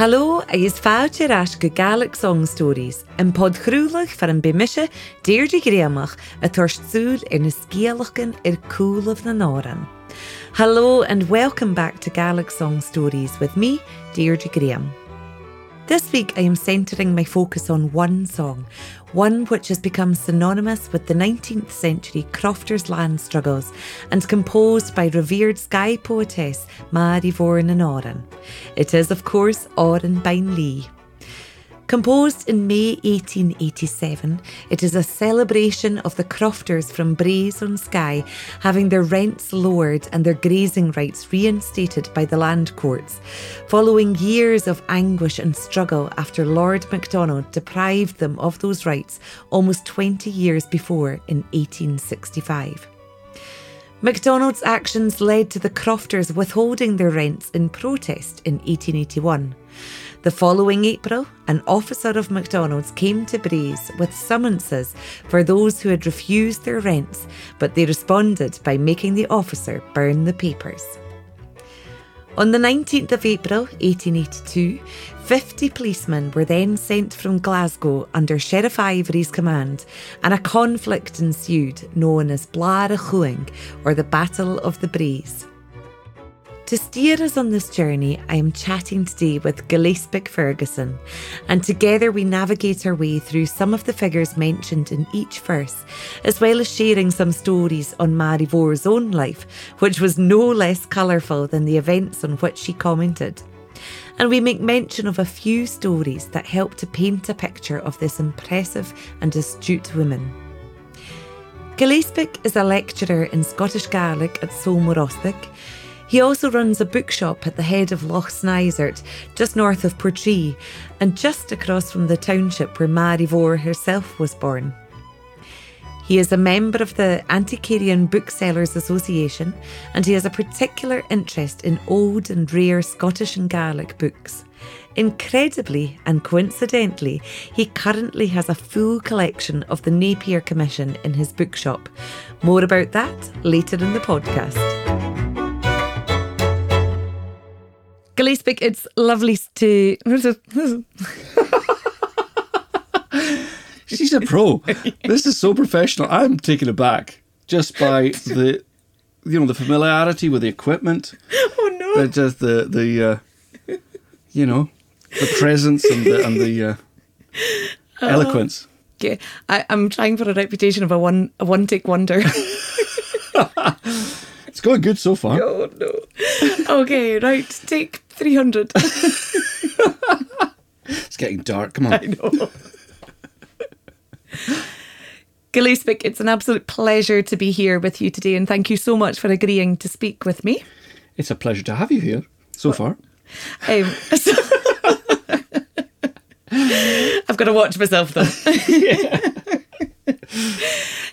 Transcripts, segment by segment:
Hallo agus fáte ras go Gaelic Song Stories, an pod chrúlach far an bemise déirde gréamach a thuirstsúil in na scéalachan ar coolmh na náran. Hello and welcome back to Gaelic Song Stories with me, Deirdre Graham. This week I am centering my focus on one song, one which has become synonymous with the 19th century crofters' land struggles and composed by revered Skye poetess Mary Voran and Oran. It is, of course, Bain Lee. Composed in May 1887, it is a celebration of the crofters from Braes on Skye having their rents lowered and their grazing rights reinstated by the land courts, following years of anguish and struggle after Lord Macdonald deprived them of those rights almost 20 years before in 1865. Macdonald's actions led to the crofters withholding their rents in protest in 1881. The following April, an officer of Macdonald's came to Braes with summonses for those who had refused their rents, but they responded by making the officer burn the papers. On the 19th of April 1882, 50 policemen were then sent from Glasgow under Sheriff Ivory's command, and a conflict ensued known as Blar Chuing, or the Battle of the Braes. To steer us on this journey, I am chatting today with Gillespie Ferguson, and together we navigate our way through some of the figures mentioned in each verse, as well as sharing some stories on Mary Vore's own life, which was no less colourful than the events on which she commented. And we make mention of a few stories that help to paint a picture of this impressive and astute woman. Gillespie is a lecturer in Scottish Gaelic at Sabhal Mòr Ostaig he also runs a bookshop at the head of Loch Snizort, just north of Portree, and just across from the township where Mary Vore herself was born. He is a member of the Antiquarian Booksellers Association and he has a particular interest in old and rare Scottish and Gaelic books. Incredibly and coincidentally, he currently has a full collection of the Napier Commission in his bookshop. More about that later in the podcast. Gillespie, it's lovely to. She's a pro. This is so professional. I'm taken aback just by the, you know, the familiarity with the equipment. Oh no! The, just the the, uh, you know, the presence and the and the uh, oh. eloquence. Okay, I, I'm trying for a reputation of a one a one take wonder. it's going good so far. Oh no. Okay, right. Take 300. it's getting dark. Come on. I know. Gillespie, it's an absolute pleasure to be here with you today, and thank you so much for agreeing to speak with me. It's a pleasure to have you here so far. Um, so I've got to watch myself though.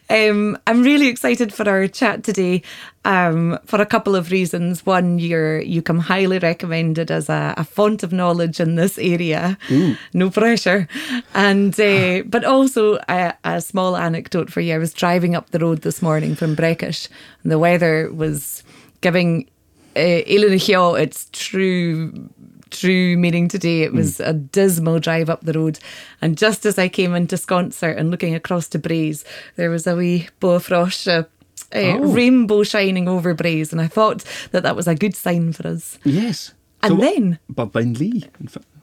Um, I'm really excited for our chat today um, for a couple of reasons. One, you're you come highly recommended as a, a font of knowledge in this area. Mm. No pressure, and uh, but also a, a, small anecdote for you. I was driving up the road this morning from Breakish, and the weather was giving uh, its true true meaning today. It was mm. a dismal drive up the road. And just as I came into Sconser and looking across to Braes, there was a wee Bofrosh, uh, uh, oh. rainbow shining over Braes. And I thought that that was a good sign for us. Yes. And so, then. But Lee.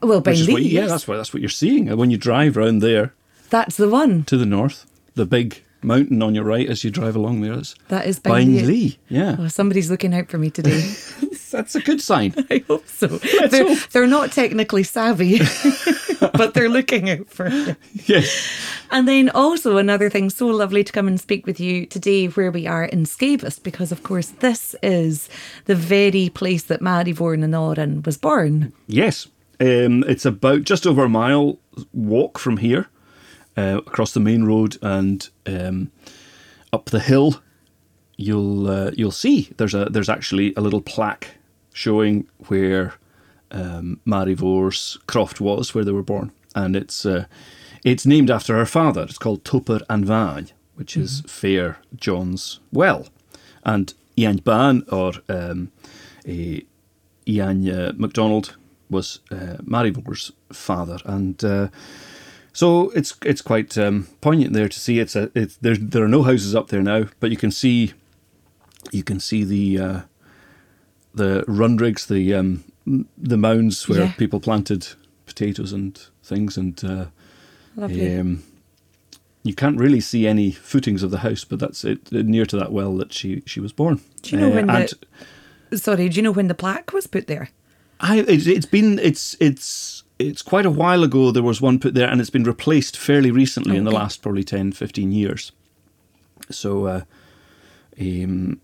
Well. What, yeah, that's what, that's what you're seeing. When you drive around there. That's the one. To the north. The big mountain on your right as you drive along there is. That is Lee. Yeah. Oh, somebody's looking out for me today. That's a good sign. I hope so. they're, hope. they're not technically savvy, but they're looking out for it. Yes. And then also another thing, so lovely to come and speak with you today where we are in Skeabost, because of course this is the very place that Mary Vorn Oran was born. Yes. Um, it's about just over a mile walk from here uh, across the main road and um, up the hill. You'll uh, you'll see there's a there's actually a little plaque showing where um, Mary Vore's croft was, where they were born, and it's uh, it's named after her father. It's called Toper and Vagne, which is mm-hmm. Fair John's well, and Ian Ban or um, Ian uh, MacDonald was uh, Marivor's father, and uh, so it's it's quite um, poignant there to see. It's a it's there. There are no houses up there now, but you can see you can see the uh, the rundrigs, the um, the mounds where Yeah. people planted potatoes and things, and uh, Lovely. um, you can't really see any footings of the house, but that's it near to that well that she she was born. Do you know Uh, when and the sorry? Do you know when the plaque was put there? I it, it's been it's it's it's quite a while ago there was one put there and it's been replaced fairly recently in the last probably 10 15 years. So uh um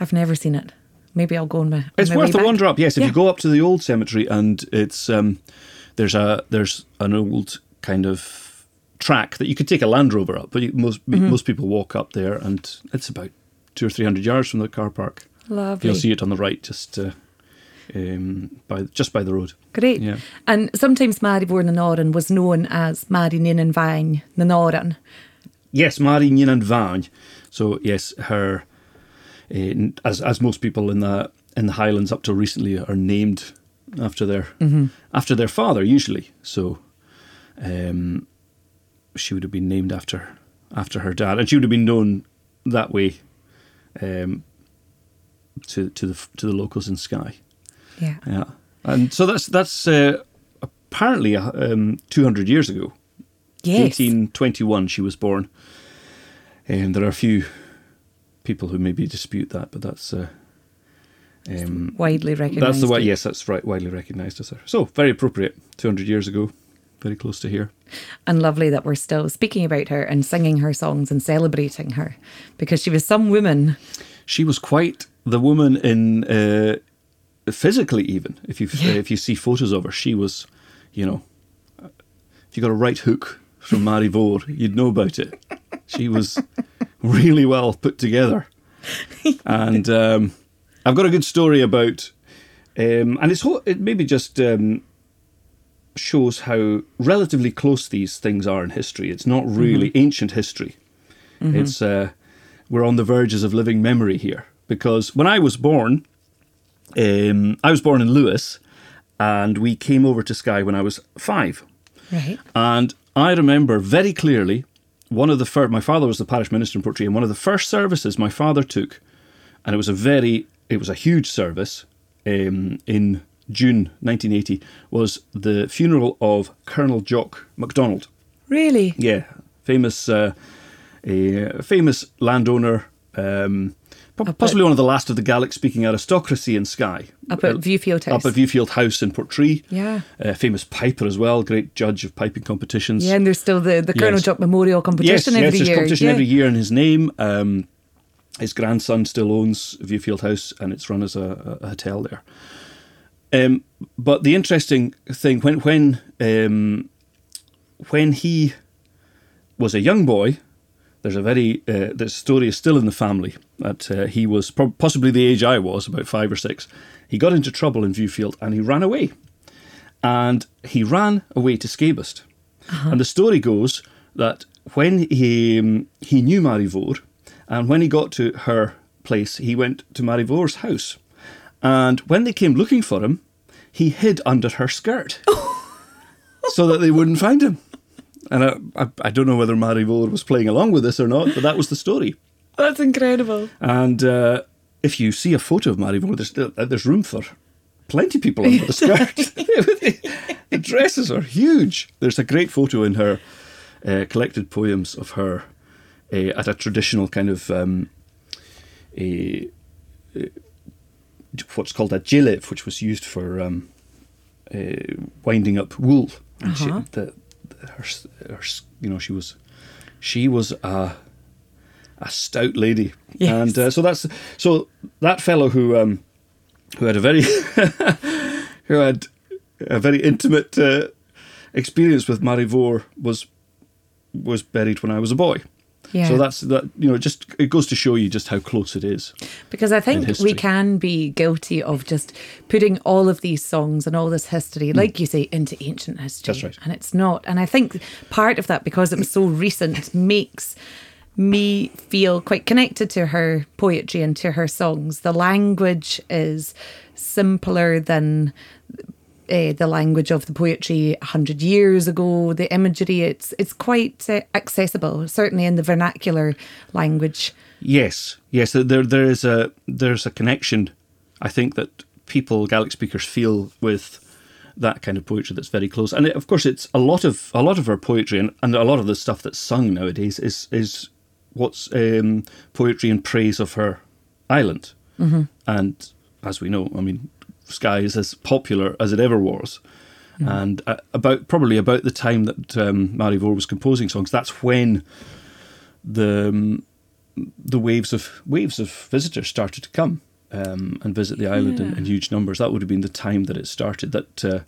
I've never seen it. Maybe I'll go on my. on it's my worth a wander up. Yes, if Yeah. you go up to the old cemetery and it's um there's a there's an old kind of track that you could take a Land Rover up, but you, most Mm-hmm. most people walk up there and it's about 2 or 300 yards from the car park. Lovely. You'll see it on the right just uh, um by just by the road. Great. Yeah. And sometimes Maribor na Noran was known as Mari Ninan Vain na Yes, Mari Ninan Vain. So yes, her uh, as as most people in the in the Highlands up till recently are named after their after their father usually. So um, she would have been named after after her dad, and she would have been known that way um, to to the to the locals in Skye. Yeah. Yeah, and so that's that's uh, apparently uh, um, two hundred years ago. Yes. 1821 she was born. And there are a few people who maybe dispute that, but that's uh, um, Widely recognised. that's the way. Yes, that's right. Widely recognised as her. So very appropriate. 200 years ago, very close to here. And lovely that we're still speaking about her and singing her songs and celebrating her because she was some woman. She was quite the woman in uh, physically, even if you Yeah. if you see photos of her, she was, you know, if you got a right hook from Mary Vore, you'd know about it. She was really well put together, and um, I've got a good story about, um, and it's it maybe just um, shows how relatively close these things are in history. It's not really ancient history. It's uh, we're on the verges of living memory here because when I was born, um, I was born in Lewis, and we came over to Skye when I was five. Right. And I remember very clearly one of the first, my father was the parish minister in Portree, and one of the first services my father took, and it was a very, it was a huge service um, in June 1980, was the funeral of Colonel Jock MacDonald. Really? Yeah, famous, uh, a famous landowner, um, Up possibly one of the last of the Gaelic-speaking aristocracy in Skye. Up at Viewfield House. Up at Viewfield House in Portree. Yeah. Uh, famous piper as well, great judge of piping competitions. Yeah, and there's still the, the Colonel Yes. Jock Memorial yes, competition yes, every there's year. competition yeah. every year in his name. Um, his grandson still owns Viewfield House, and it's run as a, a hotel there. Um, but the interesting thing when when um, when he was a young boy, there's a very uh, the story is still in the family that uh, he was prob possibly the age I was, about five or six. He got into trouble in Viewfield and he ran away, and he ran away to Skeabost. And the story goes that when he um, he knew Marivore, and when he got to her place, he went to Marivore's house, and when they came looking for him, he hid under her skirt, so that they wouldn't find him. And I, I, I don't know whether Marivore was playing along with this or not, but that was the story. That's incredible. And uh, if you see a photo of Marivore, there's still, uh, there's room for plenty of people under the skirt. the dresses are huge. There's a great photo in her uh, collected poems of her uh, at a traditional kind of um, a, uh, what's called a jilif, which was used for um, uh, winding up wool. And Uh-huh. the, the, her, her, you know, she was she was a a stout lady, Yes. and uh, so that's so that fellow who um, who had a very who had a very intimate uh, experience with Marivore was was buried when I was a boy. Yeah. So that's that. You know, just it goes to show you just how close it is. Because I think we can be guilty of just putting all of these songs and all this history, like you say, into ancient history. Hmm. That's right. And it's not. And I think part of that, because it was so recent, makes me feel quite connected to her poetry and to her songs. The language is simpler than uh, the language of the poetry a hundred years ago, the imagery. It's it's quite uh, accessible, certainly in the vernacular language. Yes, yes. There there is a there's a connection. I think that people Gaelic speakers feel with that kind of poetry that's very close. And it, of course, it's a lot of a lot of our poetry and, and a lot of the stuff that's sung nowadays is is what's um, poetry in praise of her island. Mm-hmm. And as we know, I mean, Skye is as popular as it ever was. Mm. And uh, about probably about the time that um, Mary Vore was composing songs, that's when the um, the waves of waves of visitors started to come um, and visit the island yeah. in, in, huge numbers. That would have been the time that it started. That uh,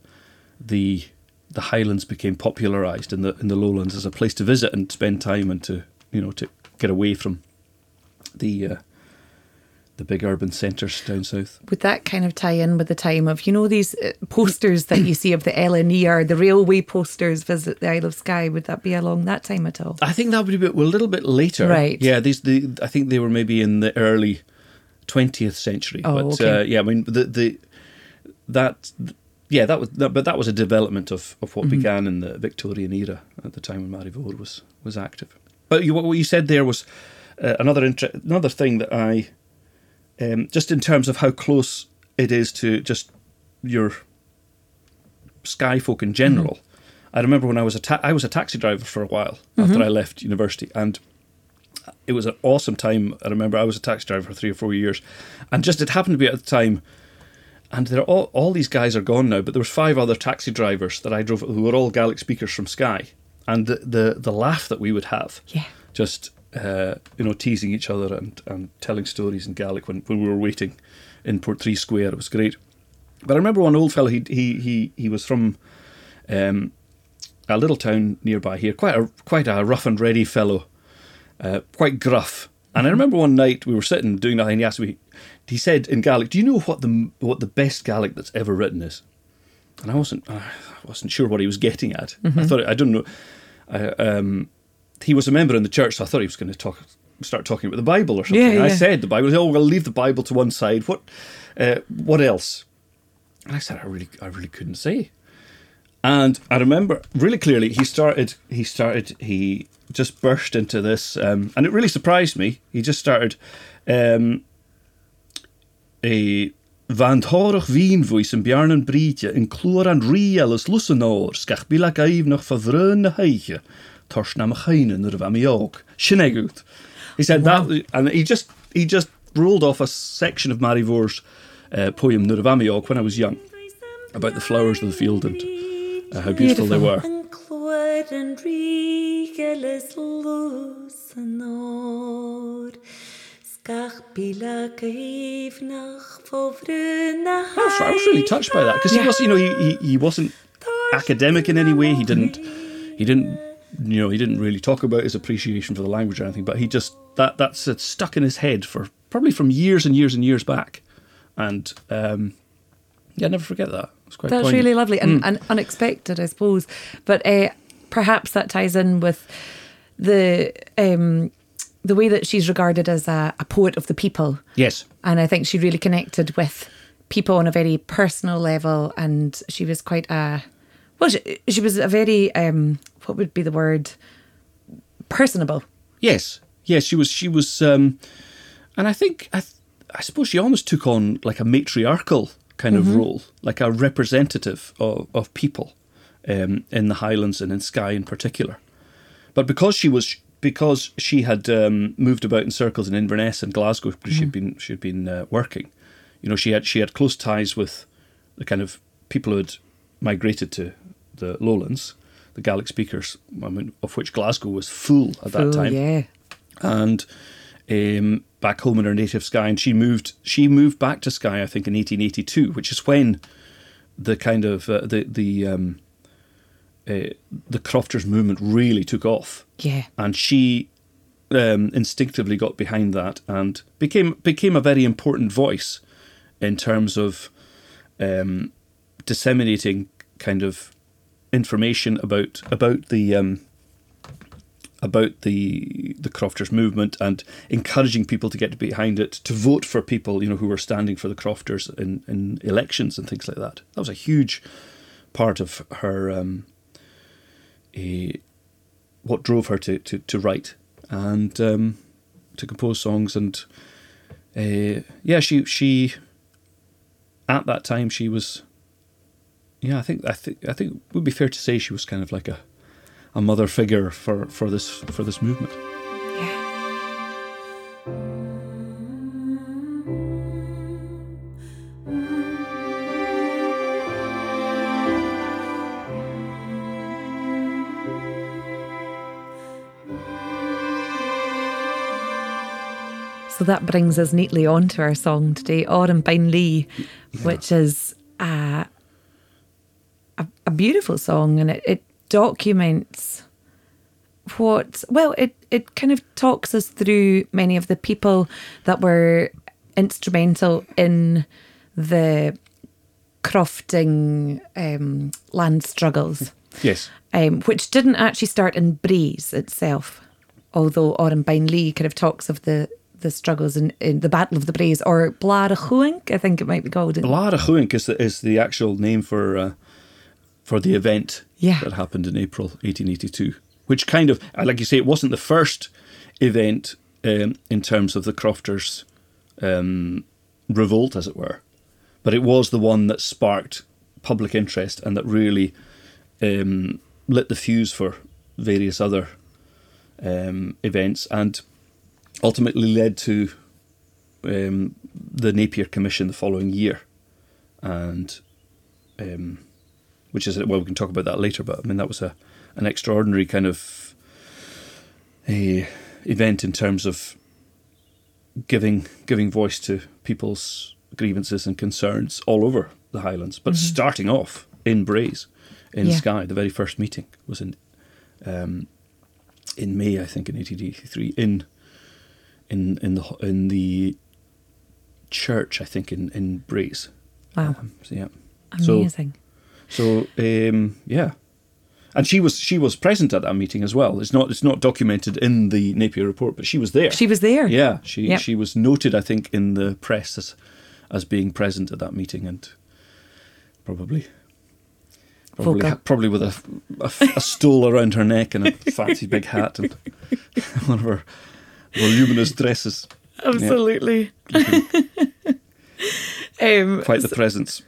the the Highlands became popularised in the in the lowlands as a place to visit and spend time and to you know to get away from the uh, the big urban centres down south. Would that kind of tie in with the time of, you know, these uh, posters that you see of the LNER, the railway posters visit the Isle of Skye? Would that be along that time at all? I think that would be a, bit, well, a little bit later. Right. Yeah, these the I think they were maybe in the early 20th century. Oh, but okay. uh, yeah, I mean, the, the that. Yeah, that was, that, but that was a development of, of what mm-hmm. began in the Victorian era at the time when Mary Vore was was active. But you, what you said there was uh, another inter- another thing that I um, just in terms of how close it is to just your Skye folk in general. Mm-hmm. I remember when I was a ta- I was a taxi driver for a while mm-hmm. after I left university, and it was an awesome time. I remember I was a taxi driver for three or four years, and just it happened to be at the time. And they're all all these guys are gone now, but there was five other taxi drivers that I drove who were all Gaelic speakers from Skye, and the the, the laugh that we would have, yeah, just uh, you know, teasing each other and, and telling stories in Gaelic when, when we were waiting in Portree Square. It was great. But I remember one old fellow. He he he he was from um, a little town nearby here. Quite a quite a rough and ready fellow, uh, quite gruff. And I mm-hmm. remember one night we were sitting doing nothing. He asked me. He said in Gaelic, "Do you know what the what the best Gaelic that's ever written is?" And I wasn't I wasn't sure what he was getting at. Mm-hmm. I thought I don't know. I, um, he was a member in the church, so I thought he was going to talk, start talking about the Bible or something. Yeah, yeah. I said the Bible. Oh, we'll leave the Bible to one side. What, uh, what else? And I said, I really, I really couldn't say. And I remember really clearly, he started, he started, he just burst into this, um, and it really surprised me. He just started um, a Van thorig vín voice in bjarnan brietje in clúr an rí alles lussenóir skach bila gaif noch vervrön heiche Toshna Machainen Rvamiog. Shinegut. He said wow. that, and he just he just ruled off a section of Mary Vore's uh, poem Nurvamiog when I was young about the flowers of the field and uh, how beautiful, beautiful, they were. I was really touched by that because yeah. he was, you know, he, he, he wasn't academic in any way. He didn't he didn't you know, he didn't really talk about his appreciation for the language or anything, but he just that that's it's stuck in his head for probably from years and years and years back, and um, yeah, never forget that. It's quite that's poignant. really lovely and, mm. and, unexpected, I suppose. But uh, perhaps that ties in with the um, the way that she's regarded as a, a poet of the people. Yes, and I think she really connected with people on a very personal level, and she was quite a well, she, she was a very um, what would be the word personable. Yes, yes, she was. She was, um, and I think I, I suppose she almost took on like a matriarchal kind mm-hmm. of role, like a representative of, of people um, in the Highlands and in Skye in particular. But because she was because she had um, moved about in circles in Inverness and Glasgow, because mm-hmm. she'd been she'd been uh, working, you know, she had she had close ties with the kind of people who had migrated to the lowlands, the Gaelic speakers, I mean, of which Glasgow was full at full, that time. Yeah. And um, back home in her native Skye, and she moved. She moved back to Skye, I think, in 1882, which is when the kind of uh, the the um, uh, the crofters movement really took off. Yeah. And she um, instinctively got behind that and became became a very important voice in terms of um, disseminating kind of information about about the um, about the the crofters movement and encouraging people to get behind it, to vote for people you know who were standing for the crofters in, in elections and things like that. That was a huge part of her um, a, what drove her to, to, to write and um, to compose songs and uh, yeah she she at that time she was yeah I think I think I think it would be fair to say she was kind of like a a mother figure for, for this for this movement. So that brings us neatly on to our song today, Oran Bain Lee, yeah. which is a, beautiful song and it, it documents what, well, it, it kind of talks us through many of the people that were instrumental in the crofting um, land struggles. Yes. Um, which didn't actually start in Braes itself, although Oran Bain Lee kind of talks of the the struggles in, in the Battle of the Braes or Blarachuink, I think it might be called. Blarachuink is the, is the actual name for uh, for the event yeah. that happened in April 1882, which kind of, uh, like you say, it wasn't the first event um, in terms of the crofters' um, revolt, as it were, but it was the one that sparked public interest and that really um, lit the fuse for various other um, events and ultimately led to um, the Napier Commission the following year, and um, which is well we can talk about that later. But I mean that was a an extraordinary kind of a event in terms of giving giving voice to people's grievances and concerns all over the Highlands, but mm-hmm. starting off in Braes, in yeah. Skye. The very first meeting was in um, in May, I think, in 1883, in in in the in the church, I think, in in Braes. Wow. Um, so, yeah. Amazing. So, so um, yeah, and she was she was present at that meeting as well. It's not it's not documented in the Napier report, but she was there. She was there. Yeah, she yep. she was noted, I think, in the press as as being present at that meeting, and probably probably probably with a, a, a stole around her neck and a fancy big hat and one of her voluminous dresses. Absolutely. Yeah. um, Quite the so, presence.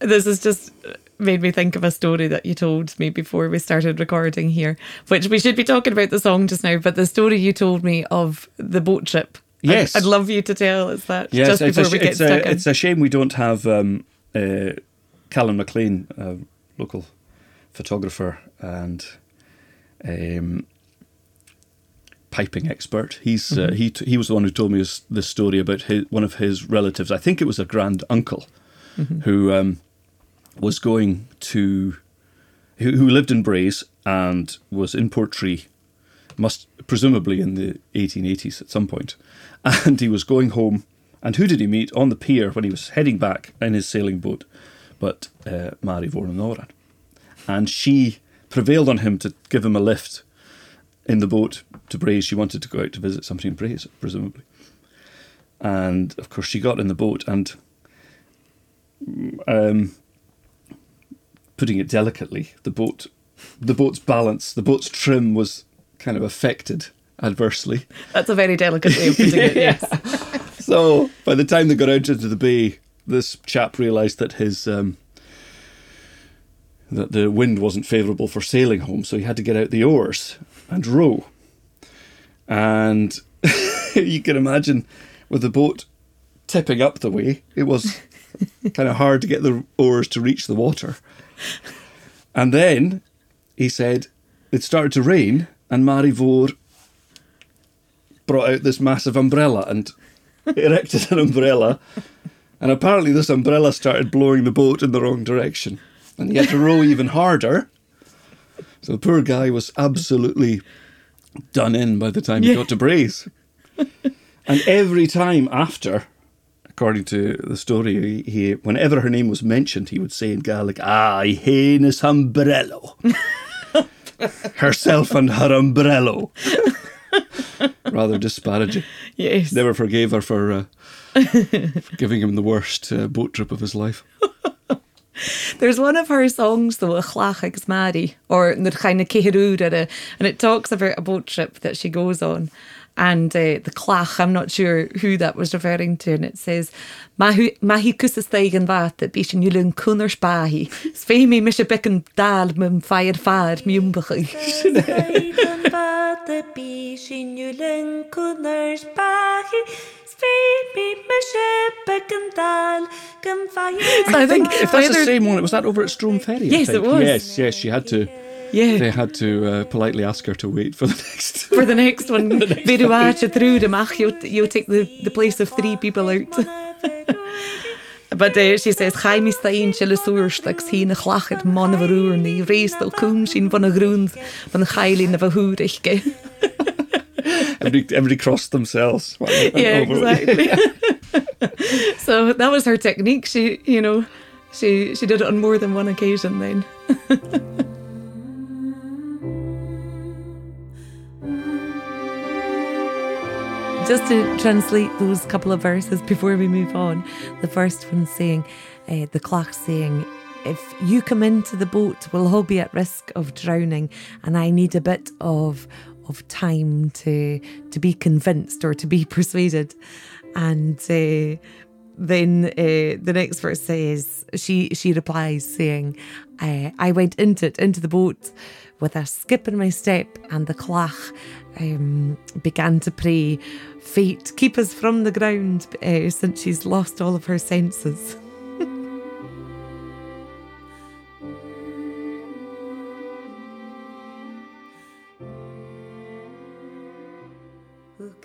This has just made me think of a story that you told me before we started recording here, which we should be talking about the song just now, but the story you told me of the boat trip. Yes. I'd, I'd love you to tell us that yes, just before sh- we get stuck a, in. It's a shame we don't have um, uh, Cailean Maclean, a local photographer and um, piping expert. He's uh, mm-hmm. uh, he t- he was the one who told me this, this story about his, one of his relatives. I think it was a grand uncle mm-hmm. who um, was going to who, lived in Braes and was in Portree, must presumably in the 1880s at some point, and he was going home. And who did he meet on the pier when he was heading back in his sailing boat? But uh, Mary Vornan And she prevailed on him to give him a lift in the boat to Braes. She wanted to go out to visit somebody in Braes, presumably. And of course, she got in the boat and, um, putting it delicately, the boat, the boat's balance, the boat's trim was kind of affected adversely. That's a very delicate way of putting it. Yes. so by the time they got out into the bay, this chap realised that his um, that the wind wasn't favourable for sailing home, so he had to get out the oars and row. And you can imagine with the boat tipping up the way, it was kind of hard to get the oars to reach the water. And then he said it started to rain, and Mary Vore brought out this massive umbrella and erected an umbrella. And apparently, this umbrella started blowing the boat in the wrong direction and he had to row even harder. So the poor guy was absolutely done in by the time he yeah. got to Braes. and every time after, according to the story, he, he, whenever her name was mentioned, he would say in Gaelic, "Ah, heinous umbrella." Herself and her umbrella. Rather disparaging. Yes. Never forgave her for, uh, for giving him the worst uh, boat trip of his life. There's one of her songs though, a Chlachig's Maddie, or and it talks about a boat trip that she goes on. And uh, the clach, I'm not sure who that was referring to, and it says, Mahi kusas steigen vat, bis in julun kunner spahi. Sve mi mis becken dal mum feier fad mi umbachi. Steigen vat, bis in julun kunner spahi. I think if that's the same one, was that over at Strome Ferry? Yes, it was. Yes, yes, she had to. Yeah. They had to uh, politely ask her to wait for the next. For the next one. Vidu acha through the mach, you'll, you'll take the, the place of three people out. But uh, she says, Chaimi stein se le soerstaks hí na chlachad man a rúr ní rééistal cúm sin van a grúnd van chailín a bhúrichke. everybody, everybody crossed themselves. yeah, exactly. so that was her technique. She, you know, she she did it on more than one occasion then. Just to translate those couple of verses before we move on, the first one saying, uh, the clock saying, if you come into the boat, we'll all be at risk of drowning, and I need a bit of of time to to be convinced or to be persuaded. And uh, then uh, the next verse says she she replies saying, "I went into it into the boat with a skip in my step, and the clach um, began to pray, Fate, keep us from the ground, uh, since she's lost all of her senses."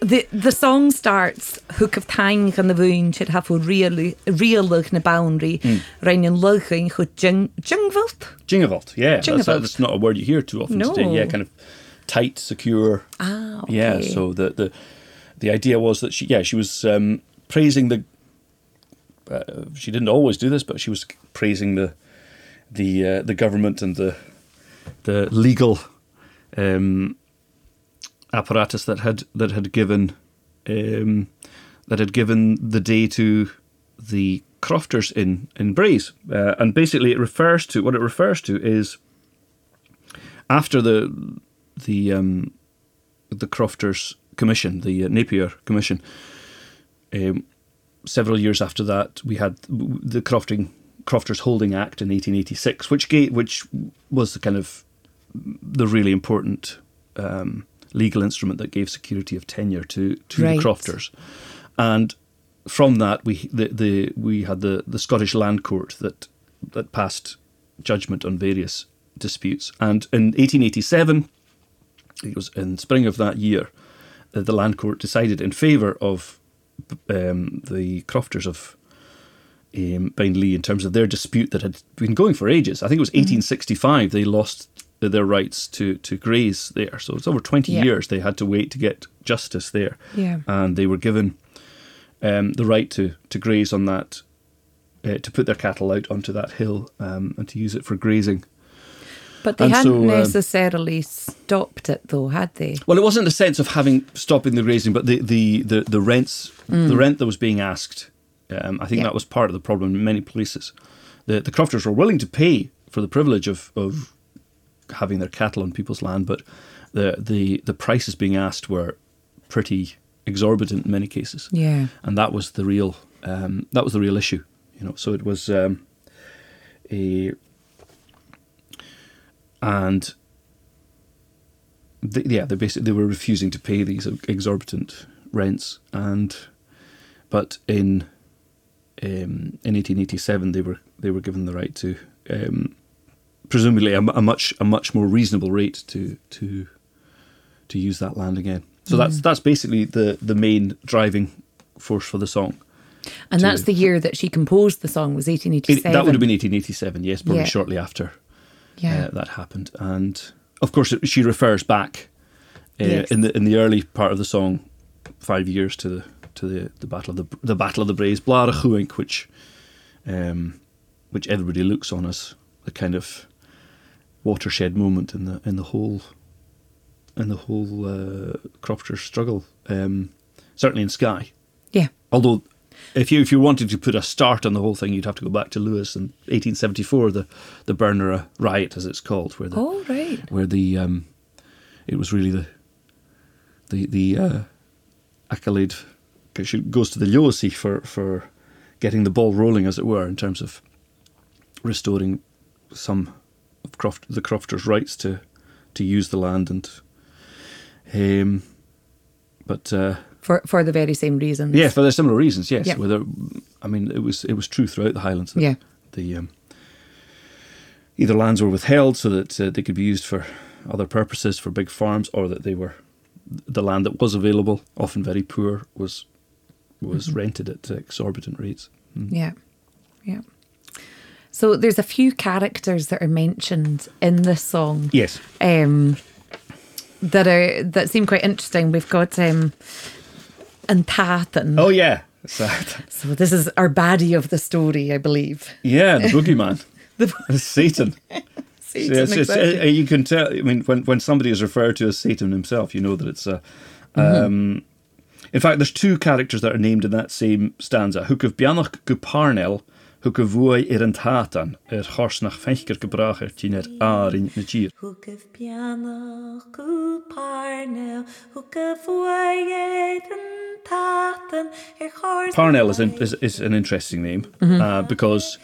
the the song starts hook of tang an na bhún siad ha really realach na boundary mm. rein an luchain chu jingvalt jingvalt yeah that's, that's, not a word you hear too often no. today yeah kind of tight secure ah okay. yeah so the the the idea was that she yeah she was um, praising the uh, she didn't always do this but she was praising the the uh, the government and the the legal um, apparatus that had that had given um, that had given the day to the crofters in in Braes, uh, and basically it refers to what it refers to is after the the um, the crofters commission, the uh, Napier commission. Um, several years after that, we had the crofting crofters holding act in 1886, which gave, which was the kind of the really important um, legal instrument that gave security of tenure to to right. the crofters, and from that we the, the we had the the Scottish Land Court that that passed judgment on various disputes, and in 1887, it was in spring of that year, uh, the Land Court decided in favour of um, the crofters of um, Lee in terms of their dispute that had been going for ages. I think it was 1865 mm-hmm. they lost their rights to to graze there. So it's over twenty yeah. years they had to wait to get justice there. Yeah, and they were given um, the right to to graze on that, uh, to put their cattle out onto that hill um, and to use it for grazing. But they and hadn't so, um, necessarily stopped it, though, had they? Well, it wasn't a sense of having stopping the grazing, but the the the, the rents, mm. the rent that was being asked. Um, I think yeah. that was part of the problem in many places. The the crofters were willing to pay for the privilege of of having their cattle on people's land, but the the the prices being asked were pretty exorbitant in many cases. Yeah, and that was the real um, that was the real issue. You know, so it was um, a and the, yeah, they basically they were refusing to pay these exorbitant rents, and but in um, in 1887 they were they were given the right to um, presumably a, a, much a much more reasonable rate to to to use that land again. So mm. that's that's basically the the main driving force for the song. And to, that's the year that she composed the song was 1887. It, that would have been 1887, yes, probably yeah. shortly after yeah. Uh, that happened. And of course, it, she refers back uh, yes. in the in the early part of the song, five years to the to the, the battle of the the battle of the Braes, Blara Chuink, which um, which everybody looks on as the kind of watershed moment in the in the whole in the whole uh, struggle. Um, certainly in Skye. Yeah. Although, if you if you wanted to put a start on the whole thing, you'd have to go back to Lewis in 1874, the the Bernera riot, as it's called, where the Oh, right. where the um, it was really the the the uh, accolade it goes to the Leosi for for getting the ball rolling, as it were, in terms of restoring some Croft, the crofters' rights to to use the land and um, but uh, For for the very same reasons. yeah, for the similar reasons, yes. Yeah. Whether I mean, it was it was true throughout the Highlands. That Yeah. The um, either lands were withheld so that uh, they could be used for other purposes, for big farms, or that they were the land that was available, often very poor, was was Mm-hmm. rented at exorbitant rates. Mm. Yeah. Yeah. So there's a few characters that are mentioned in this song. Yes. Um that are that seem quite interesting. We've got um Antathan. Oh yeah. Sad. So this is our baddie of the story, I believe. Yeah, the boogeyman. The Satan. Satan, Yes, it's, exactly. uh, you can tell. I mean, when when somebody is referred to as Satan himself, you know that it's a. Mm-hmm. Um, in fact, there's two characters that are named in that same stanza. Hoek of Bianach Guparnel, hoek of Vui ir an Tatan, er horsnach fenchker gebracher, tien er ar in na tier. Hoek of piano, go parnel, hoek of waed and taten, er horse. Parnell is, in, is, is an interesting name uh, because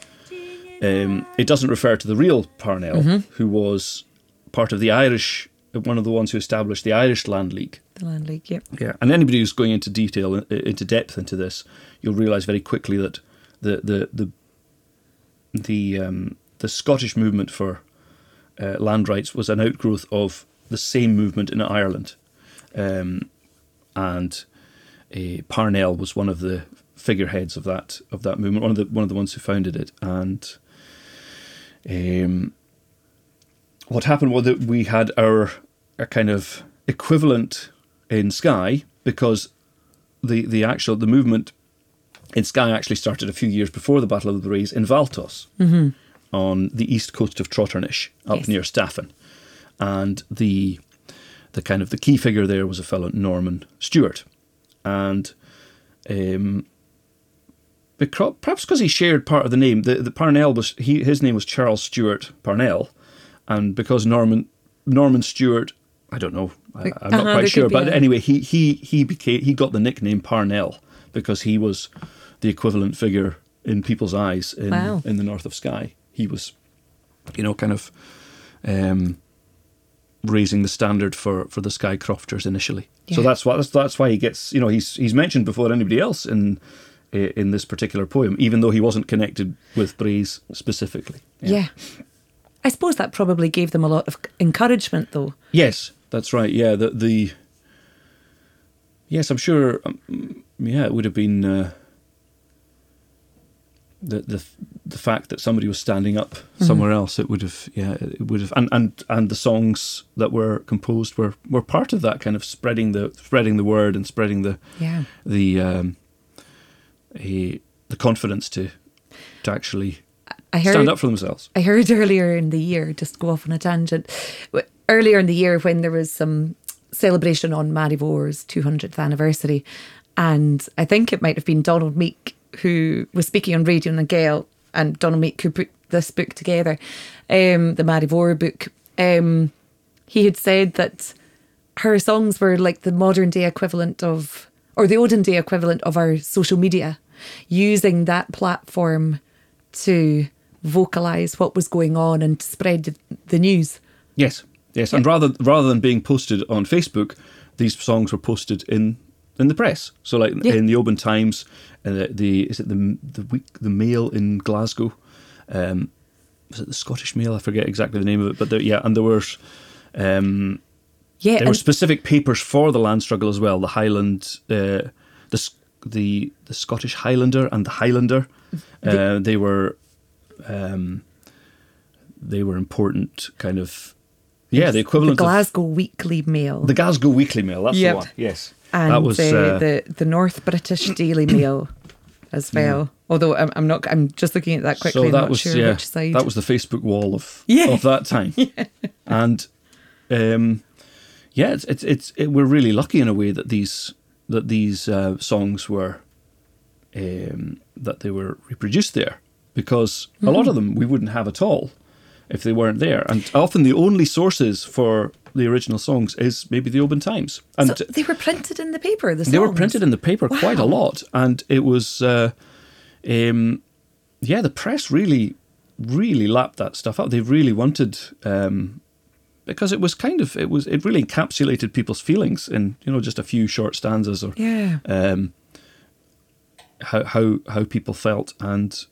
um, it doesn't refer to the real Parnell, who was part of the Irish, one of the ones who established the Irish Land League. The land league, yep. Yeah, and anybody who's going into detail, uh, into depth into this, you'll realise very quickly that the the the the um, the Scottish movement for uh, land rights was an outgrowth of the same movement in Ireland, um, and uh, Parnell was one of the figureheads of that of that movement, one of the one of the ones who founded it, and um, what happened was that we had our kind of equivalent in Skye because the the actual the movement in Skye actually started a few years before the Battle of the Braes in Valtos on the east coast of Trotternish up Yes. near Staffin, and the the kind of the key figure there was a fellow Norman Stewart, and um, perhaps because he shared part of the name, the the Parnell was he his name was Charles Stewart Parnell, and because Norman Norman Stewart, I don't know, I, I'm Uh-huh, not quite sure, but anyway, he he he became he got the nickname Parnell because he was the equivalent figure in people's eyes in Wow. in the north of Skye. He was, you know, kind of. Um, raising the standard for, for the Skye Crofters initially. So that's why that's, that's why he gets you know he's he's mentioned before anybody else in in this particular poem, even though he wasn't connected with Breeze specifically. Yeah. I suppose that probably gave them a lot of encouragement, though. Yes, that's right. Yeah, the the yes, I'm sure. Um, yeah, it would have been uh, the the the fact that somebody was standing up somewhere else. It would have yeah, it would have and and and the songs that were composed were were part of that kind of spreading the spreading the word and spreading the Yeah. the um, a, the confidence to to actually I heard stand up for themselves. I heard earlier in the year, just go off on a tangent, earlier in the year when there was some celebration on Marivor's 200th anniversary, and I think it might have been Donald Meek who was speaking on Radio Gael, and Donald Meek who put this book together, um, the Marivor book. Um, he had said that her songs were like the modern day equivalent of, or the olden day equivalent of our social media, using that platform to vocalize what was going on and to spread the, the news. Yes, yes, and rather rather than being posted on Facebook, these songs were posted in in the press. So, like Yeah. in the Oban Times, and the, the is it the the week the Mail in Glasgow, um, was it the Scottish Mail? I forget exactly the name of it, but there, yeah, and there were. Um, Yeah, there were specific papers for the land struggle as well. The Highland, uh, the the the Scottish Highlander and the Highlander. Uh, they were, um, they were important kind of Yeah, the the equivalent of Glasgow Weekly Mail. the Glasgow Weekly Mail. That's Yep. the one. Yes, and that was uh, uh, the the North British Daily Mail as well. Although I'm, I'm not, I'm just looking at that quickly. so I'm that not was sure yeah, which side. that was the Facebook wall of Yeah. of that time. And um, yeah, it's it's, it's it, we're really lucky in a way that these that these uh, songs were um, that they were reproduced there because a lot Hmm. of them we wouldn't have at all if they weren't there. And often the only sources for the original songs is maybe the Oban Times. And so they were printed in the paper. The they were printed in the paper quite a lot, and it was, uh, um, yeah, the press really, really lapped that stuff up. They really wanted, um, because it was kind of, it was, it really encapsulated people's feelings in, you know, just a few short stanzas or Yeah. um, how how how people felt, and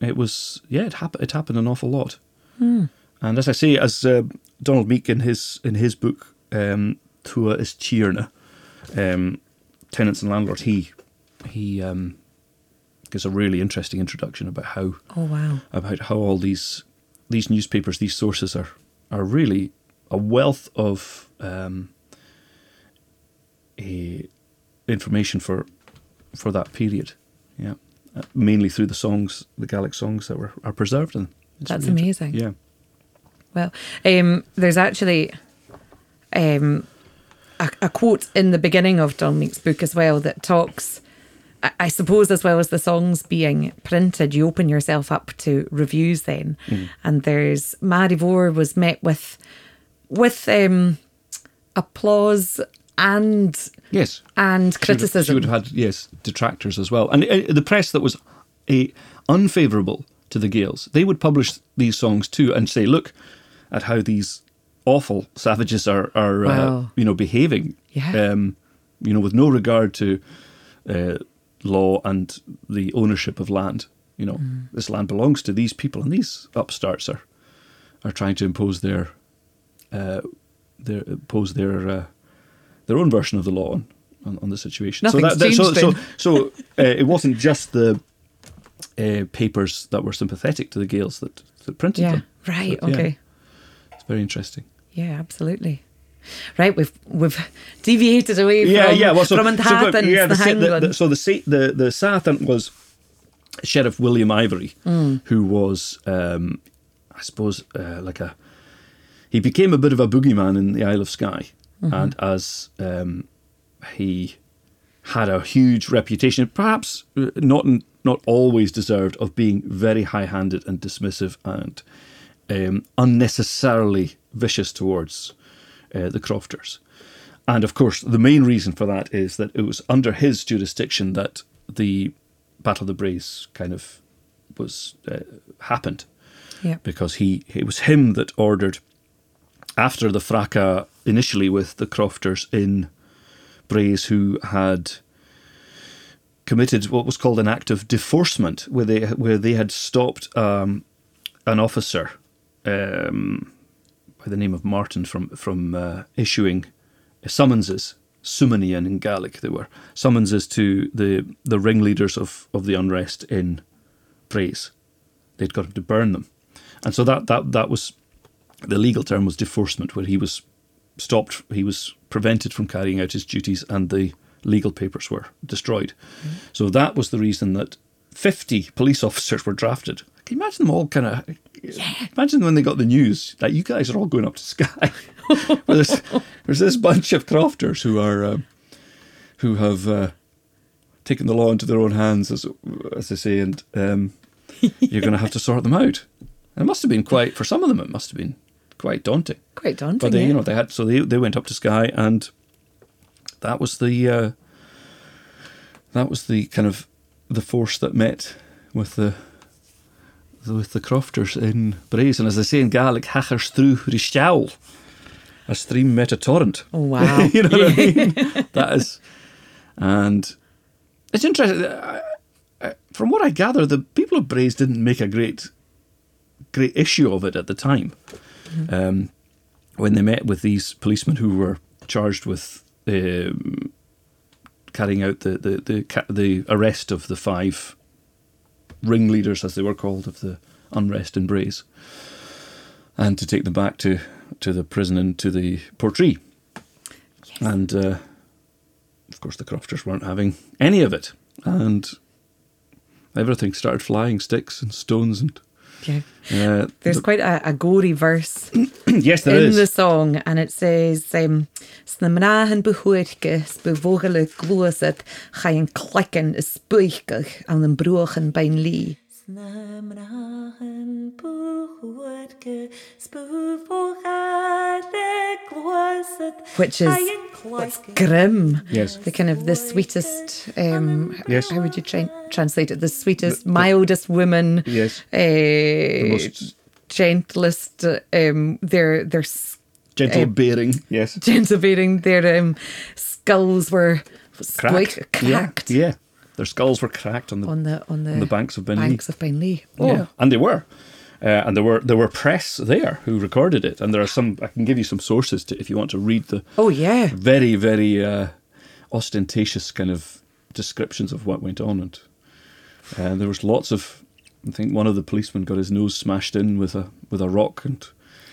it was, yeah, it happened. It happened an awful lot. And as I say, as uh, Donald Meek in his in his book um, Tuath is Tighearna, um, tenants and landlords, he he um, gives a really interesting introduction about how Oh wow. about how all these these newspapers, these sources are are really a wealth of um, eh, information for for that period. Yeah, uh, mainly through the songs, the Gaelic songs that were are preserved. And it's That's really amazing. Yeah. Well, um, there's actually um, a, a quote in the beginning of Don Meek's book as well that talks. I- I suppose as well as the songs being printed, you open yourself up to reviews then, and there's Màiri Mhòr was met with with um, applause and Yes. and She would- criticism. She would have had yes detractors as well, and uh, the press that was a unfavourable to the Gaels, they would publish these songs too and say, "Look at how these awful savages are are uh, you know behaving, Yeah. um, you know, with no regard to uh, law and the ownership of land. You know, Mm. this land belongs to these people, and these upstarts are are trying to impose their uh, their impose their uh, their own version of the law on, on, on the situation. So so changed so, then. so uh, it wasn't just the uh, papers that were sympathetic to the Gaels that, that printed yeah, them. right. Yeah, okay. it's very interesting. Yeah, absolutely. Right, we've we've deviated away yeah, from yeah. Well, so, from so, but, yeah, the, the, the, the, so the the the Southant was Sheriff William Ivory, Mm. who was, um, I suppose, uh, like a. He became a bit of a boogeyman in the Isle of Skye, Mm-hmm. and as um, he had a huge reputation, perhaps uh, not not always deserved, of being very high-handed and dismissive and um, unnecessarily vicious towards uh, the crofters. And of course, the main reason for that is that it was under his jurisdiction that the Battle of the Braes kind of was uh, happened yeah. because he it was him that ordered after the fracas initially with the crofters in Braes who had committed what was called an act of deforcement where they where they had stopped um, an officer um, by the name of Martin from from uh, issuing summonses summonia in Gaelic they were summonses to the the ringleaders of of the unrest in Braes they'd got him to burn them. And so that that that was the legal term was deforcement where he was stopped he was prevented from carrying out his duties and the legal papers were destroyed. So that was the reason that 50 police officers were drafted. Can you imagine them all kind of imagine when they got the news that you guys are all going up to Skye. There's, there's this bunch of crofters who are um, who have uh, taken the law into their own hands as as they say and um, you're going to have to sort them out. And it must have been quite for some of them it must have been quite daunting Quite daunting. but they, yeah. you know, they had so they they went up to Skye, and that was the uh, that was the kind of the force that met with the, the with the crofters in Braes, and as they say in Gaelic, "Hachers through Ristewl," a stream met a torrent. Oh, wow. you know what I mean? that is, and it's interesting. I, I, from what I gather, the people of Braes didn't make a great great issue of it at the time. Um, when they met with these policemen who were charged with um, carrying out the the, the the arrest of the five ringleaders, as they were called, of the unrest in Braes, and to take them back to to the prison and to the Portree. And uh, of course, the crofters weren't having any of it, and everything started flying, sticks and stones and. Yeah. Uh, There's the- quite a, a gory verse yes, there in is. the song, and it says, um, Sna mrahan behoorke, spevogele gloset, ga een klikken is spuigig aan een brochen bij een lie. Sna mrahan behoorke, spevogele gloset, Which is it's grim. Yes. The kind of the sweetest, um, Yes. how would you tra- translate it? The sweetest, mildest woman. Yes. Uh, most- gentlest. Um, their their Gentle uh, bearing, yes. gentle beating. Their um, skulls were Cracked. spiked- cracked Yeah, yeah. Their skulls were cracked on the, on the on the, on the banks of Ben Lee. banks of Ben Lee. Oh, Yeah, and they were. Uh, and there were there were press there who recorded it, and there are some. I can give you some sources to, if you want to read the oh yeah. very very uh, ostentatious kind of descriptions of what went on, and uh, there was lots of. I think one of the policemen got his nose smashed in with a with a rock, and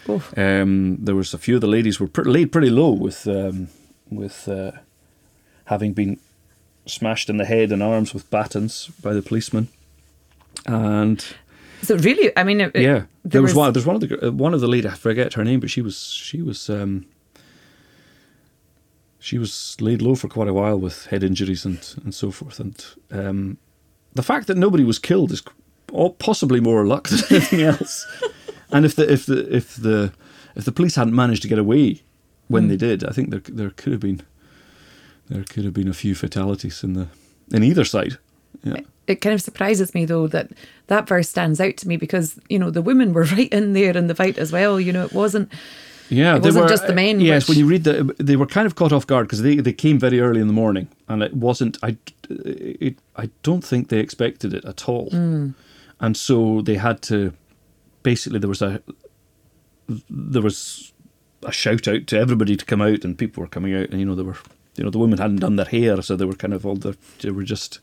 Oh. um, there was a few of the ladies were pretty, laid pretty low with um, with uh, having been smashed in the head and arms with batons by the policeman, and So really, I mean, it, yeah, there there was, was- one. There's one of the uh, one of the lady. I forget her name, but she was she was um, she was laid low for quite a while with head injuries and and so forth. And um, the fact that nobody was killed is possibly more luck than anything else. and if the if the if the if the police hadn't managed to get away when they did, I think there there could have been there could have been a few fatalities in the in either side. Yeah. it kind of surprises me though that that verse stands out to me because you know the women were right in there in the fight as well. You know, it wasn't. Yeah, It they wasn't were, just the men, Yes, which- when you read the, they were kind of caught off guard because they, they came very early in the morning, and it wasn't. I, it, I don't think they expected it at all, Hmm. and so they had to. Basically, there was a there was a shout out to everybody to come out, and people were coming out, and you know they were. You know the women hadn't done their hair, so they were kind of all the. They were just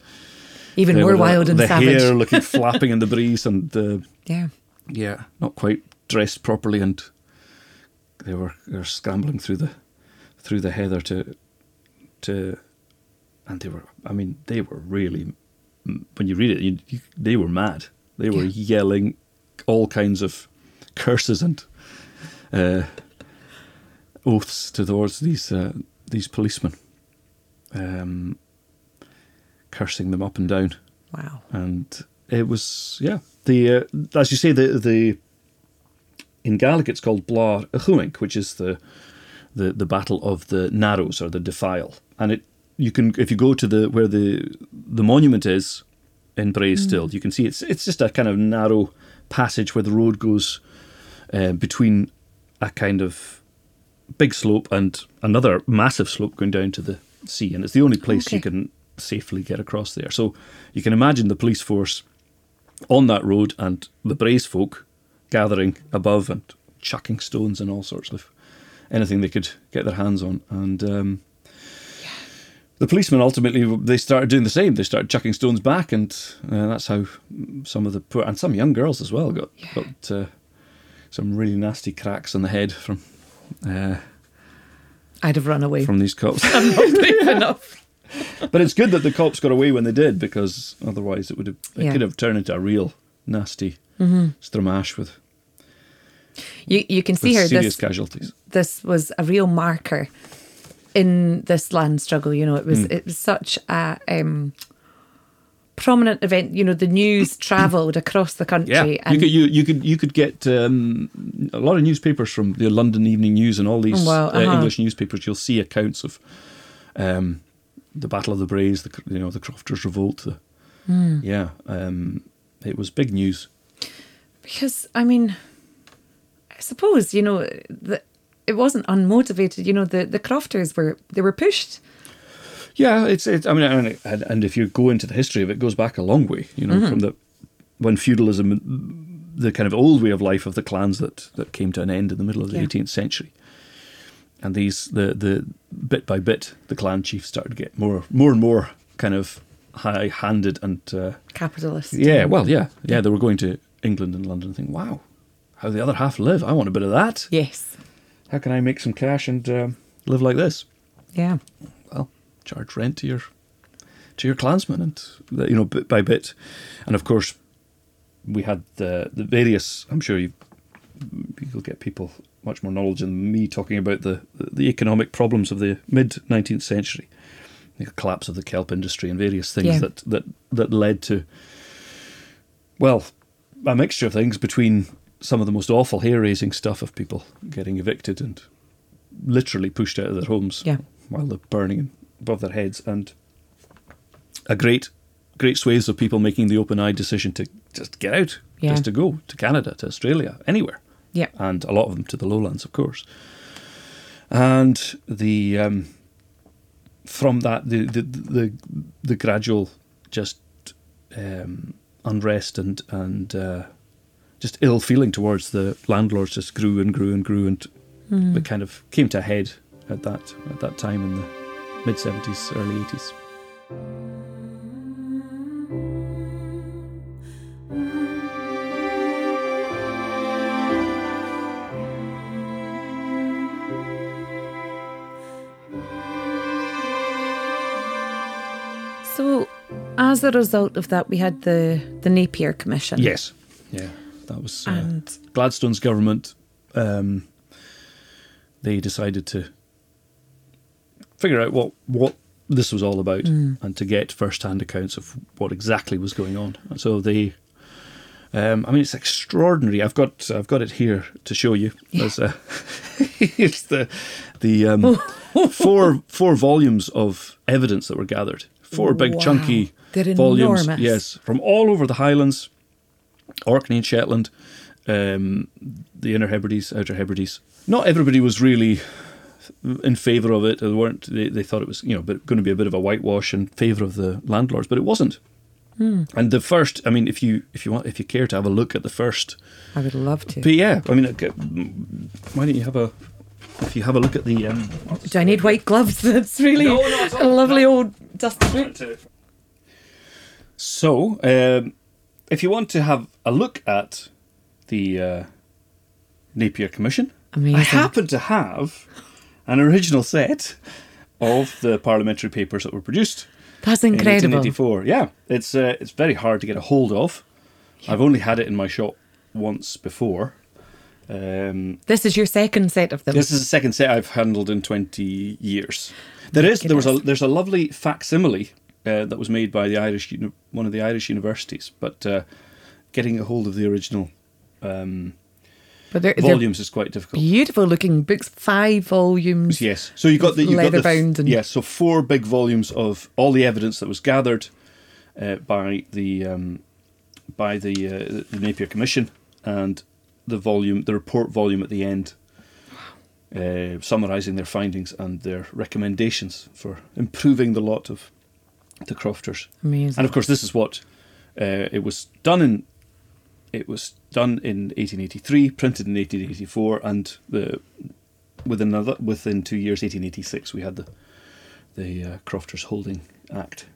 Even more were, wild and the savage. hair looking flapping in the breeze, and uh, Yeah. yeah, not quite dressed properly, and they were they were scrambling through the through the heather to to, and they were. I mean, they were really. When you read it, you, you, they were mad. They were Yeah. yelling all kinds of curses and uh, oaths towards these uh, these policemen, um, cursing them up and down. Wow. and it was yeah the uh, as you say the the in Gaelic it's called Blàr a' Chumhaing, which is the the the battle of the Narrows or the Defile, and it you can if you go to the where the the monument is in Bray still you can see it's it's just a kind of narrow passage where the road goes uh, between a kind of big slope and another massive slope going down to the sea, and it's the only place you can safely get across there. So you can imagine the police force on that road and the Braes folk gathering above and chucking stones and all sorts of anything they could get their hands on. And um, the policemen ultimately they started doing the same. They started chucking stones back, and uh, that's how some of the poor and some young girls as well got got uh, some really nasty cracks on the head from uh, I'd have run away. from these cops. I'm not brave enough. but it's good that the cops got away when they did because otherwise it would have it Yeah. could have turned into a real nasty stramash with, You you can see here serious this casualties. this was a real marker in this land struggle. You know, it was Hmm. it was such a um, prominent event. You know, the news travelled across the country, Yeah, you could you, you could you could get um, a lot of newspapers from the London Evening News and all these Oh, uh, uh-huh. English newspapers. You'll see accounts of um, the Battle of the Braes, the you know the Crofters Revolt. The, Hmm. Yeah, um, it was big news. because I mean, I suppose you know the, it wasn't unmotivated. You know, the the crofters were they were pushed. Yeah, it's it. I mean, and, and if you go into the history of it, it goes back a long way. You know, from the when feudalism, the kind of old way of life of the clans that that came to an end in the middle of the Yeah. 18th century, and these the the bit by bit the clan chiefs started to get more more and more kind of high handed and uh, Capitalist. yeah, well, yeah, yeah. They were going to England and London and think, wow, how the other half live. I want a bit of that. Yes. how can I make some cash and um, live like this? Yeah. Charge rent to your to your clansmen, and you know bit by bit, and of course, we had the the various. I'm sure you you'll get people much more knowledge than me talking about the the economic problems of the mid 19th century, the collapse of the kelp industry and various things Yeah. that that that led to well a mixture of things between some of the most awful hair raising stuff of people getting evicted and literally pushed out of their homes Yeah. while they're burning above their heads and a great great swathes of people making the open eyed decision to just get out Yeah. just to go to canada to australia anywhere Yeah. and a lot of them to the lowlands of course and the um, from that the the the, the gradual just um, unrest and and uh, just ill feeling towards the landlords just grew and grew and grew and it kind of came to a head at that at that time in the mid seventies, early eighties. So, as a result of that, we had the the Napier Commission. Yes, yeah, that was uh, And Gladstone's government. Um, they decided to figure out what what this was all about and to get first-hand accounts of what exactly was going on. And so they, um, I mean, it's extraordinary. I've got I've got it here to show you. There's a, here's the the um, four four volumes of evidence that were gathered. Four big Wow. chunky They're volumes. enormous. Yes, from all over the Highlands, Orkney and Shetland, um, the Inner Hebrides, Outer Hebrides. Not everybody was really in favour of it. They weren't. They, they thought it was you know going to be a bit of a whitewash in favour of the landlords, but it wasn't. Hmm. And the first, I mean, if you if you want if you care to have a look at the first, I would love to. but yeah, I mean, why don't you have a if you have a look at the um, Do I need white gloves? That's really No, no, a all- lovely old dusty boot. So, um, if you want to have a look at the uh, Napier Commission, Amazing. I happen to have an original set of the parliamentary papers that were produced That's in incredible. 1884. Yeah, it's uh, it's very hard to get a hold of. I've only had it in my shop once before. Um, This is your second set of them. this is the second set I've handled in twenty years. There is there was a there's a lovely facsimile uh, that was made by the Irish one of the Irish universities, but uh, getting a hold of the original um, but they're, they're volumes is quite difficult. beautiful looking books, five volumes. Yes, so you got the you got the Leather-bound and- yes, so four big volumes of all the evidence that was gathered uh, by the um, by the, uh, the Napier Commission and the volume, the report volume at the end, uh, summarising their findings and their recommendations for improving the lot of the crofters. Amazing. And of course, this is what uh, it was done in. It was done in 1883, printed in 1884, and the within another within two years, 1886, we had the the uh, Crofters Holding Act.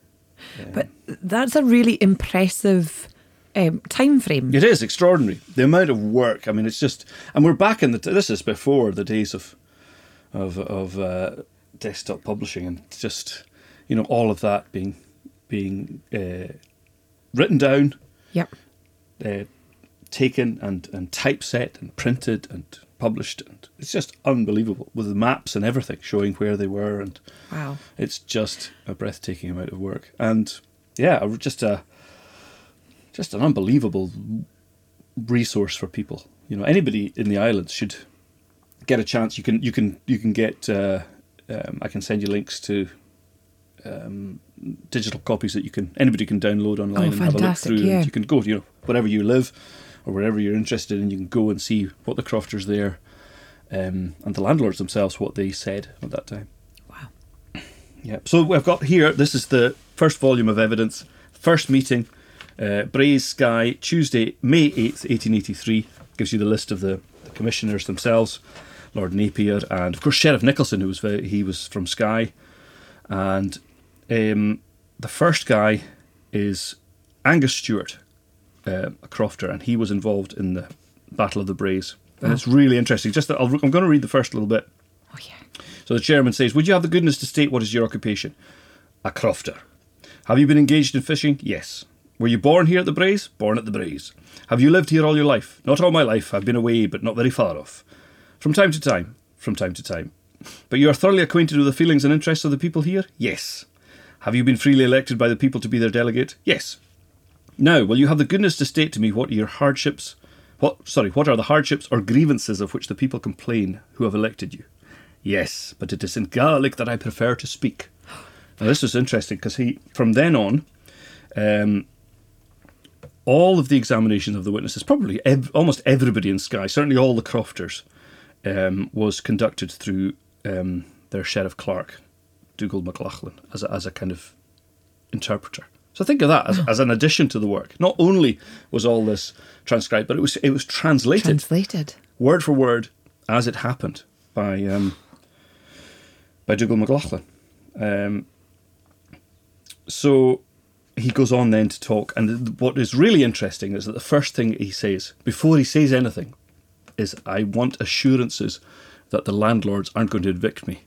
Um, But that's a really impressive um, time frame. It is extraordinary. The amount of work. I mean, it's just, and we're back in the. This is before the days of, of of uh, desktop publishing, and just, you know, all of that being being uh, written down, Yep. uh, taken and and typeset and printed and published, and it's just unbelievable with the maps and everything showing where they were, and Wow. it's just a breathtaking amount of work, and yeah, just a just an unbelievable resource for people. You know, anybody in the islands should get a chance. You can you can you can get. Uh, um, I can send you links to um, digital copies that you can anybody can download online Oh, and have a look fantastic, through. yeah. And you can go, you know, wherever you live or wherever you're interested in, you can go and see what the crofters there um, and the landlords themselves what they said at that time. Wow. Yeah. So we've got here. This is the first volume of evidence. First meeting, uh, Braes Skye, Tuesday, May eighth, eighteen eighty-three. Gives you the list of the, the commissioners themselves, Lord Napier, and of course Sheriff Nicolson, who was very, he was from Skye, and um, the first guy is Angus Stewart, uh, a crofter, and he was involved in the Battle of the Braes. and it's really interesting. Just that I'll, I'm going to read the first little bit. Oh, yeah. So the chairman says, Would you have the goodness to state what is your occupation? A crofter. Have you been engaged in fishing? Yes. Were you born here at the Braes? Born at the Braes. Have you lived here all your life? Not all my life. I've been away, but not very far off. From time to time. From time to time. But you are thoroughly acquainted with the feelings and interests of the people here? Yes. Have you been freely elected by the people to be their delegate? Yes. Now, will you have the goodness to state to me what your hardships, what sorry, what are the hardships or grievances of which the people complain who have elected you? Yes, but it is in Gaelic that I prefer to speak. Now, this was interesting because he, from then on, um, all of the examinations of the witnesses, probably ev- almost everybody in Skye, certainly all the crofters, um, was conducted through um, their sheriff clerk, Dougal McLaughlin, as a, as a kind of interpreter. So think of that as, as an addition to the work. Not only was all this transcribed, but it was it was translated Translated. word for word as it happened by um, by Dougal McLaughlin. Um, so he goes on then to talk, and what is really interesting is that the first thing he says before he says anything is, "I want assurances that the landlords aren't going to evict me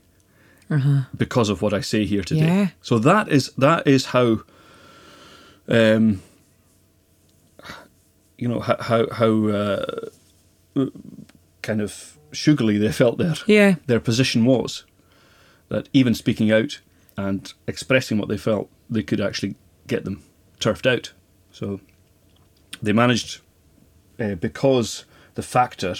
because of what I say here today." Yeah. So that is that is how. Um, you know how how, how uh, kind of sugary they felt their Yeah. their position was. That even speaking out and expressing what they felt, they could actually get them turfed out. So they managed, uh, because the factor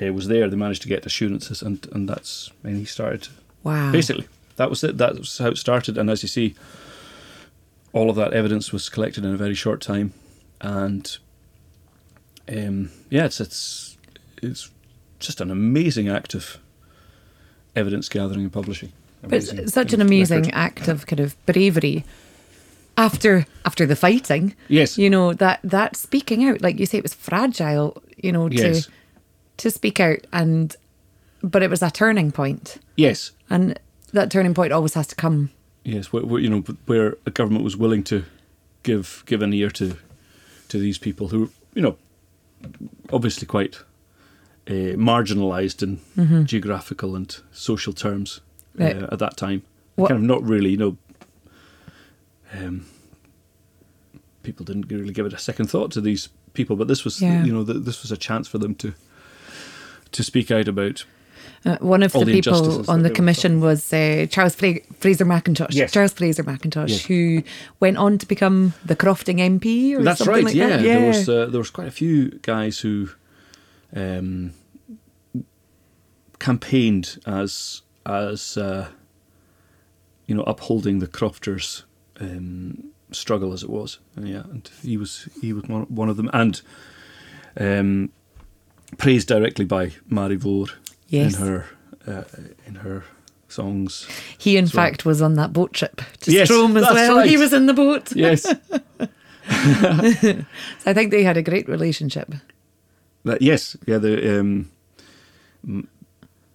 uh, was there, they managed to get assurances, and and that's and he started Wow. basically that was it. That was how it started, and as you see, all of that evidence was collected in a very short time, and um, yeah, it's it's it's just an amazing act of evidence gathering and publishing. But it's such an amazing record. act of kind of bravery after after the fighting. Yes. You know, that that speaking out, like you say, it was fragile, you know, to Yes. to speak out and but it was a turning point. Yes, And that turning point always has to come. Yes, where, where, you know where a government was willing to give give an ear to to these people who you know obviously quite uh, marginalised in geographical and social terms uh, Right. at that time. What- Kind of not really, you know. Um, people didn't really give it a second thought to these people, but this was, Yeah. you know, th- this was a chance for them to to speak out about. Uh, one of the, the people on the commission was uh, Charles Fra- Fraser Mackintosh. Yes. Charles Fraser Mackintosh, Yes. who went on to become the Crofting MP or That's something right. like yeah, that. there was uh, there was quite a few guys who um, campaigned as as uh, you know upholding the crofters' um, struggle as it was. And yeah, and he was he was one, one of them, and um, praised directly by Màiri Mhòr Yes. in her uh, in her songs. He, in So- fact, was on that boat trip to Yes, Strome as well. right. He was in the boat. Yes, So I think they had a great relationship. That yes, yeah. The um,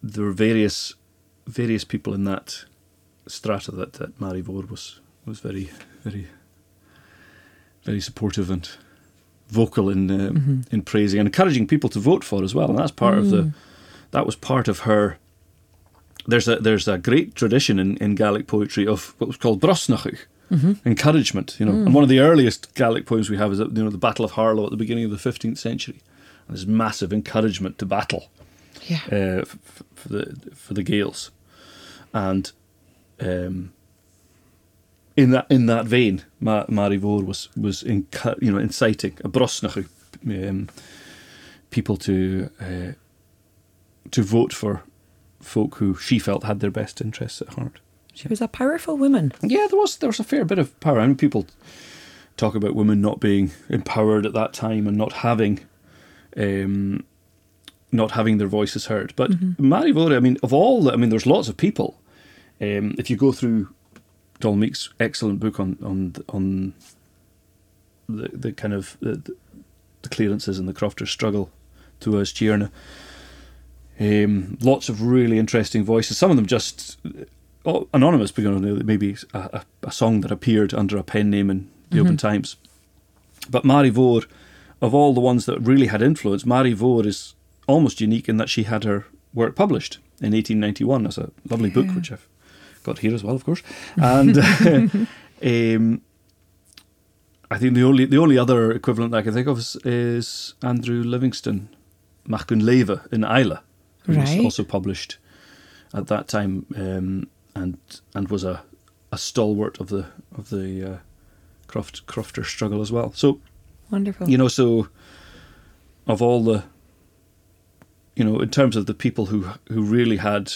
there were various various people in that strata that that Màiri Mhòr was was very very very supportive and vocal in um, in praising and encouraging people to vote for as well. And that's part of the that was part of her. There's a there's a great tradition in, in Gaelic poetry of what was called brosnachadh, encouragement. You know, and one of the earliest Gaelic poems we have is you know the Battle of Harlaw at the beginning of the 15th century. And there's massive encouragement to battle Yeah. uh, f- for the for the Gaels, and um, in that in that vein, Ma- Màiri Mhòr was was you know inciting a brosnach um, people to uh, to vote for folk who she felt had their best interests at heart. She was a powerful woman. Yeah, there was there was a fair bit of power. I mean, people talk about women not being empowered at that time and not having, um, not having their voices heard. But Màiri Mhòr, I mean, of all, the, I mean, there's lots of people. Um, if you go through Donald Meek's excellent book on on on the the kind of the, the clearances and the crofters' struggle Tuath is Tighearna. Um, lots of really interesting voices. Some of them just oh, anonymous, but you know, maybe a, a, song that appeared under a pen name in the Oban Times. But Màiri Mhòr, of all the ones that really had influence, Màiri Mhòr is almost unique in that she had her work published in 1891 as a lovely book, which I've got here as well, of course. And um, I think the only the only other equivalent that I can think of is, is Andrew Livingston, Machgun Leva in Islay, who Right. was also published at that time um, and and was a, a stalwart of the of the uh, croft crofter struggle as well. So Wonderful. you know, so of all the, you know, in terms of the people who who really had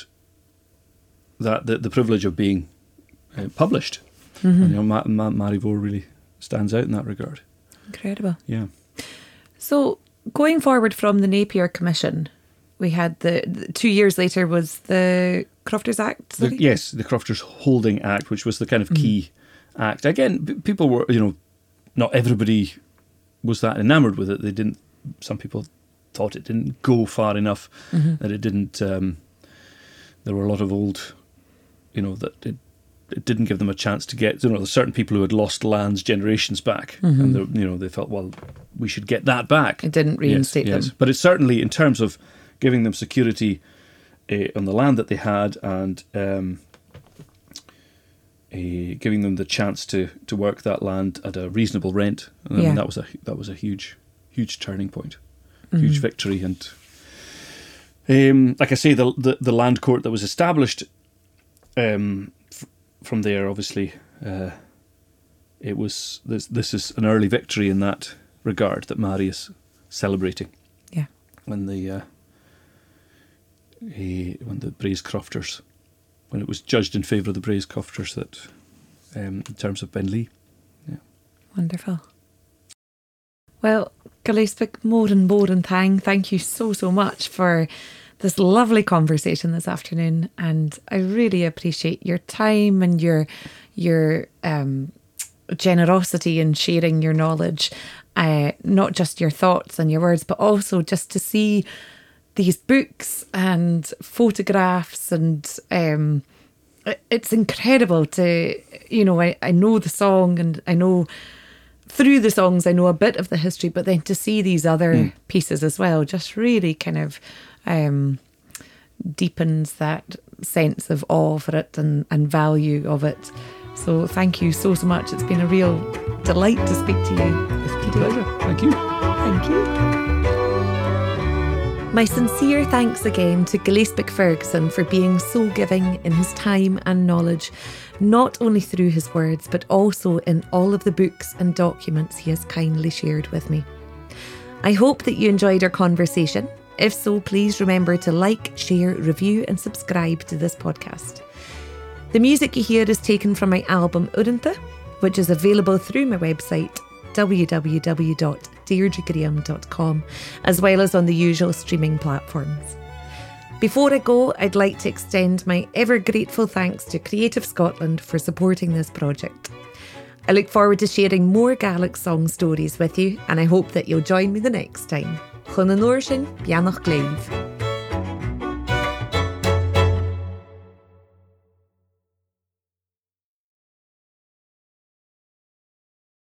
that the, the privilege of being uh, published, Mm-hmm. and, you know, Ma- Ma- really stands out in that regard. Incredible. Yeah, So going forward from the Napier Commission, we had the, the two years later was the Crofters Act. the, yes, the Crofters Holding Act, which was the kind of mm. key act. Again, people were, you know, not everybody was that enamored with it. They didn't. Some people thought it didn't go far enough. Mm-hmm. That it didn't. Um, there were a lot of old, you know, that it, it didn't give them a chance to get. You know, there's certain people who had lost lands generations back, mm-hmm. and they, you know they felt, well, we should get that back. It didn't reinstate them. But it's certainly in terms of giving them security uh, on the land that they had and um, uh, giving them the chance to, to work that land at a reasonable rent. I mean, Yeah. that was a that was a huge huge turning point, Mm-hmm. huge victory, and um, like I say, the, the the land court that was established um, f- from there, obviously, uh, it was this this is an early victory in that regard that Marius is celebrating Yeah. when the uh, he, when the Braes Crofters when it was judged in favour of the Braes Crofters that um, in terms of Ben Lee. Wonderful. Well, Gillespie Moran Boran Thang, thank you so, so much for this lovely conversation this afternoon. And I really appreciate your time and your your um, generosity in sharing your knowledge, uh, not just your thoughts and your words, but also just to see these books and photographs and um, it's incredible to you know I, I know the song and I know through the songs I know a bit of the history but then to see these other pieces as well just really kind of um, deepens that sense of awe for it and, and value of it so thank you so so much it's been a real delight to speak to you It's been a pleasure. Thank you. Thank you. My sincere thanks again to Gillespie Ferguson for being so giving in his time and knowledge, not only through his words, but also in all of the books and documents he has kindly shared with me. I hope that you enjoyed our conversation. If so, please remember to like, share, review, and subscribe to this podcast. The music you hear is taken from my album Urintha, which is available through my website www.deirdregraham.com, as well as on the usual streaming platforms. Before I go, I'd like to extend my ever grateful thanks to Creative Scotland for supporting this project. I look forward to sharing more Gaelic song stories with you, and I hope that you'll join me the next time. Chun an uair sin, beannach gléamh.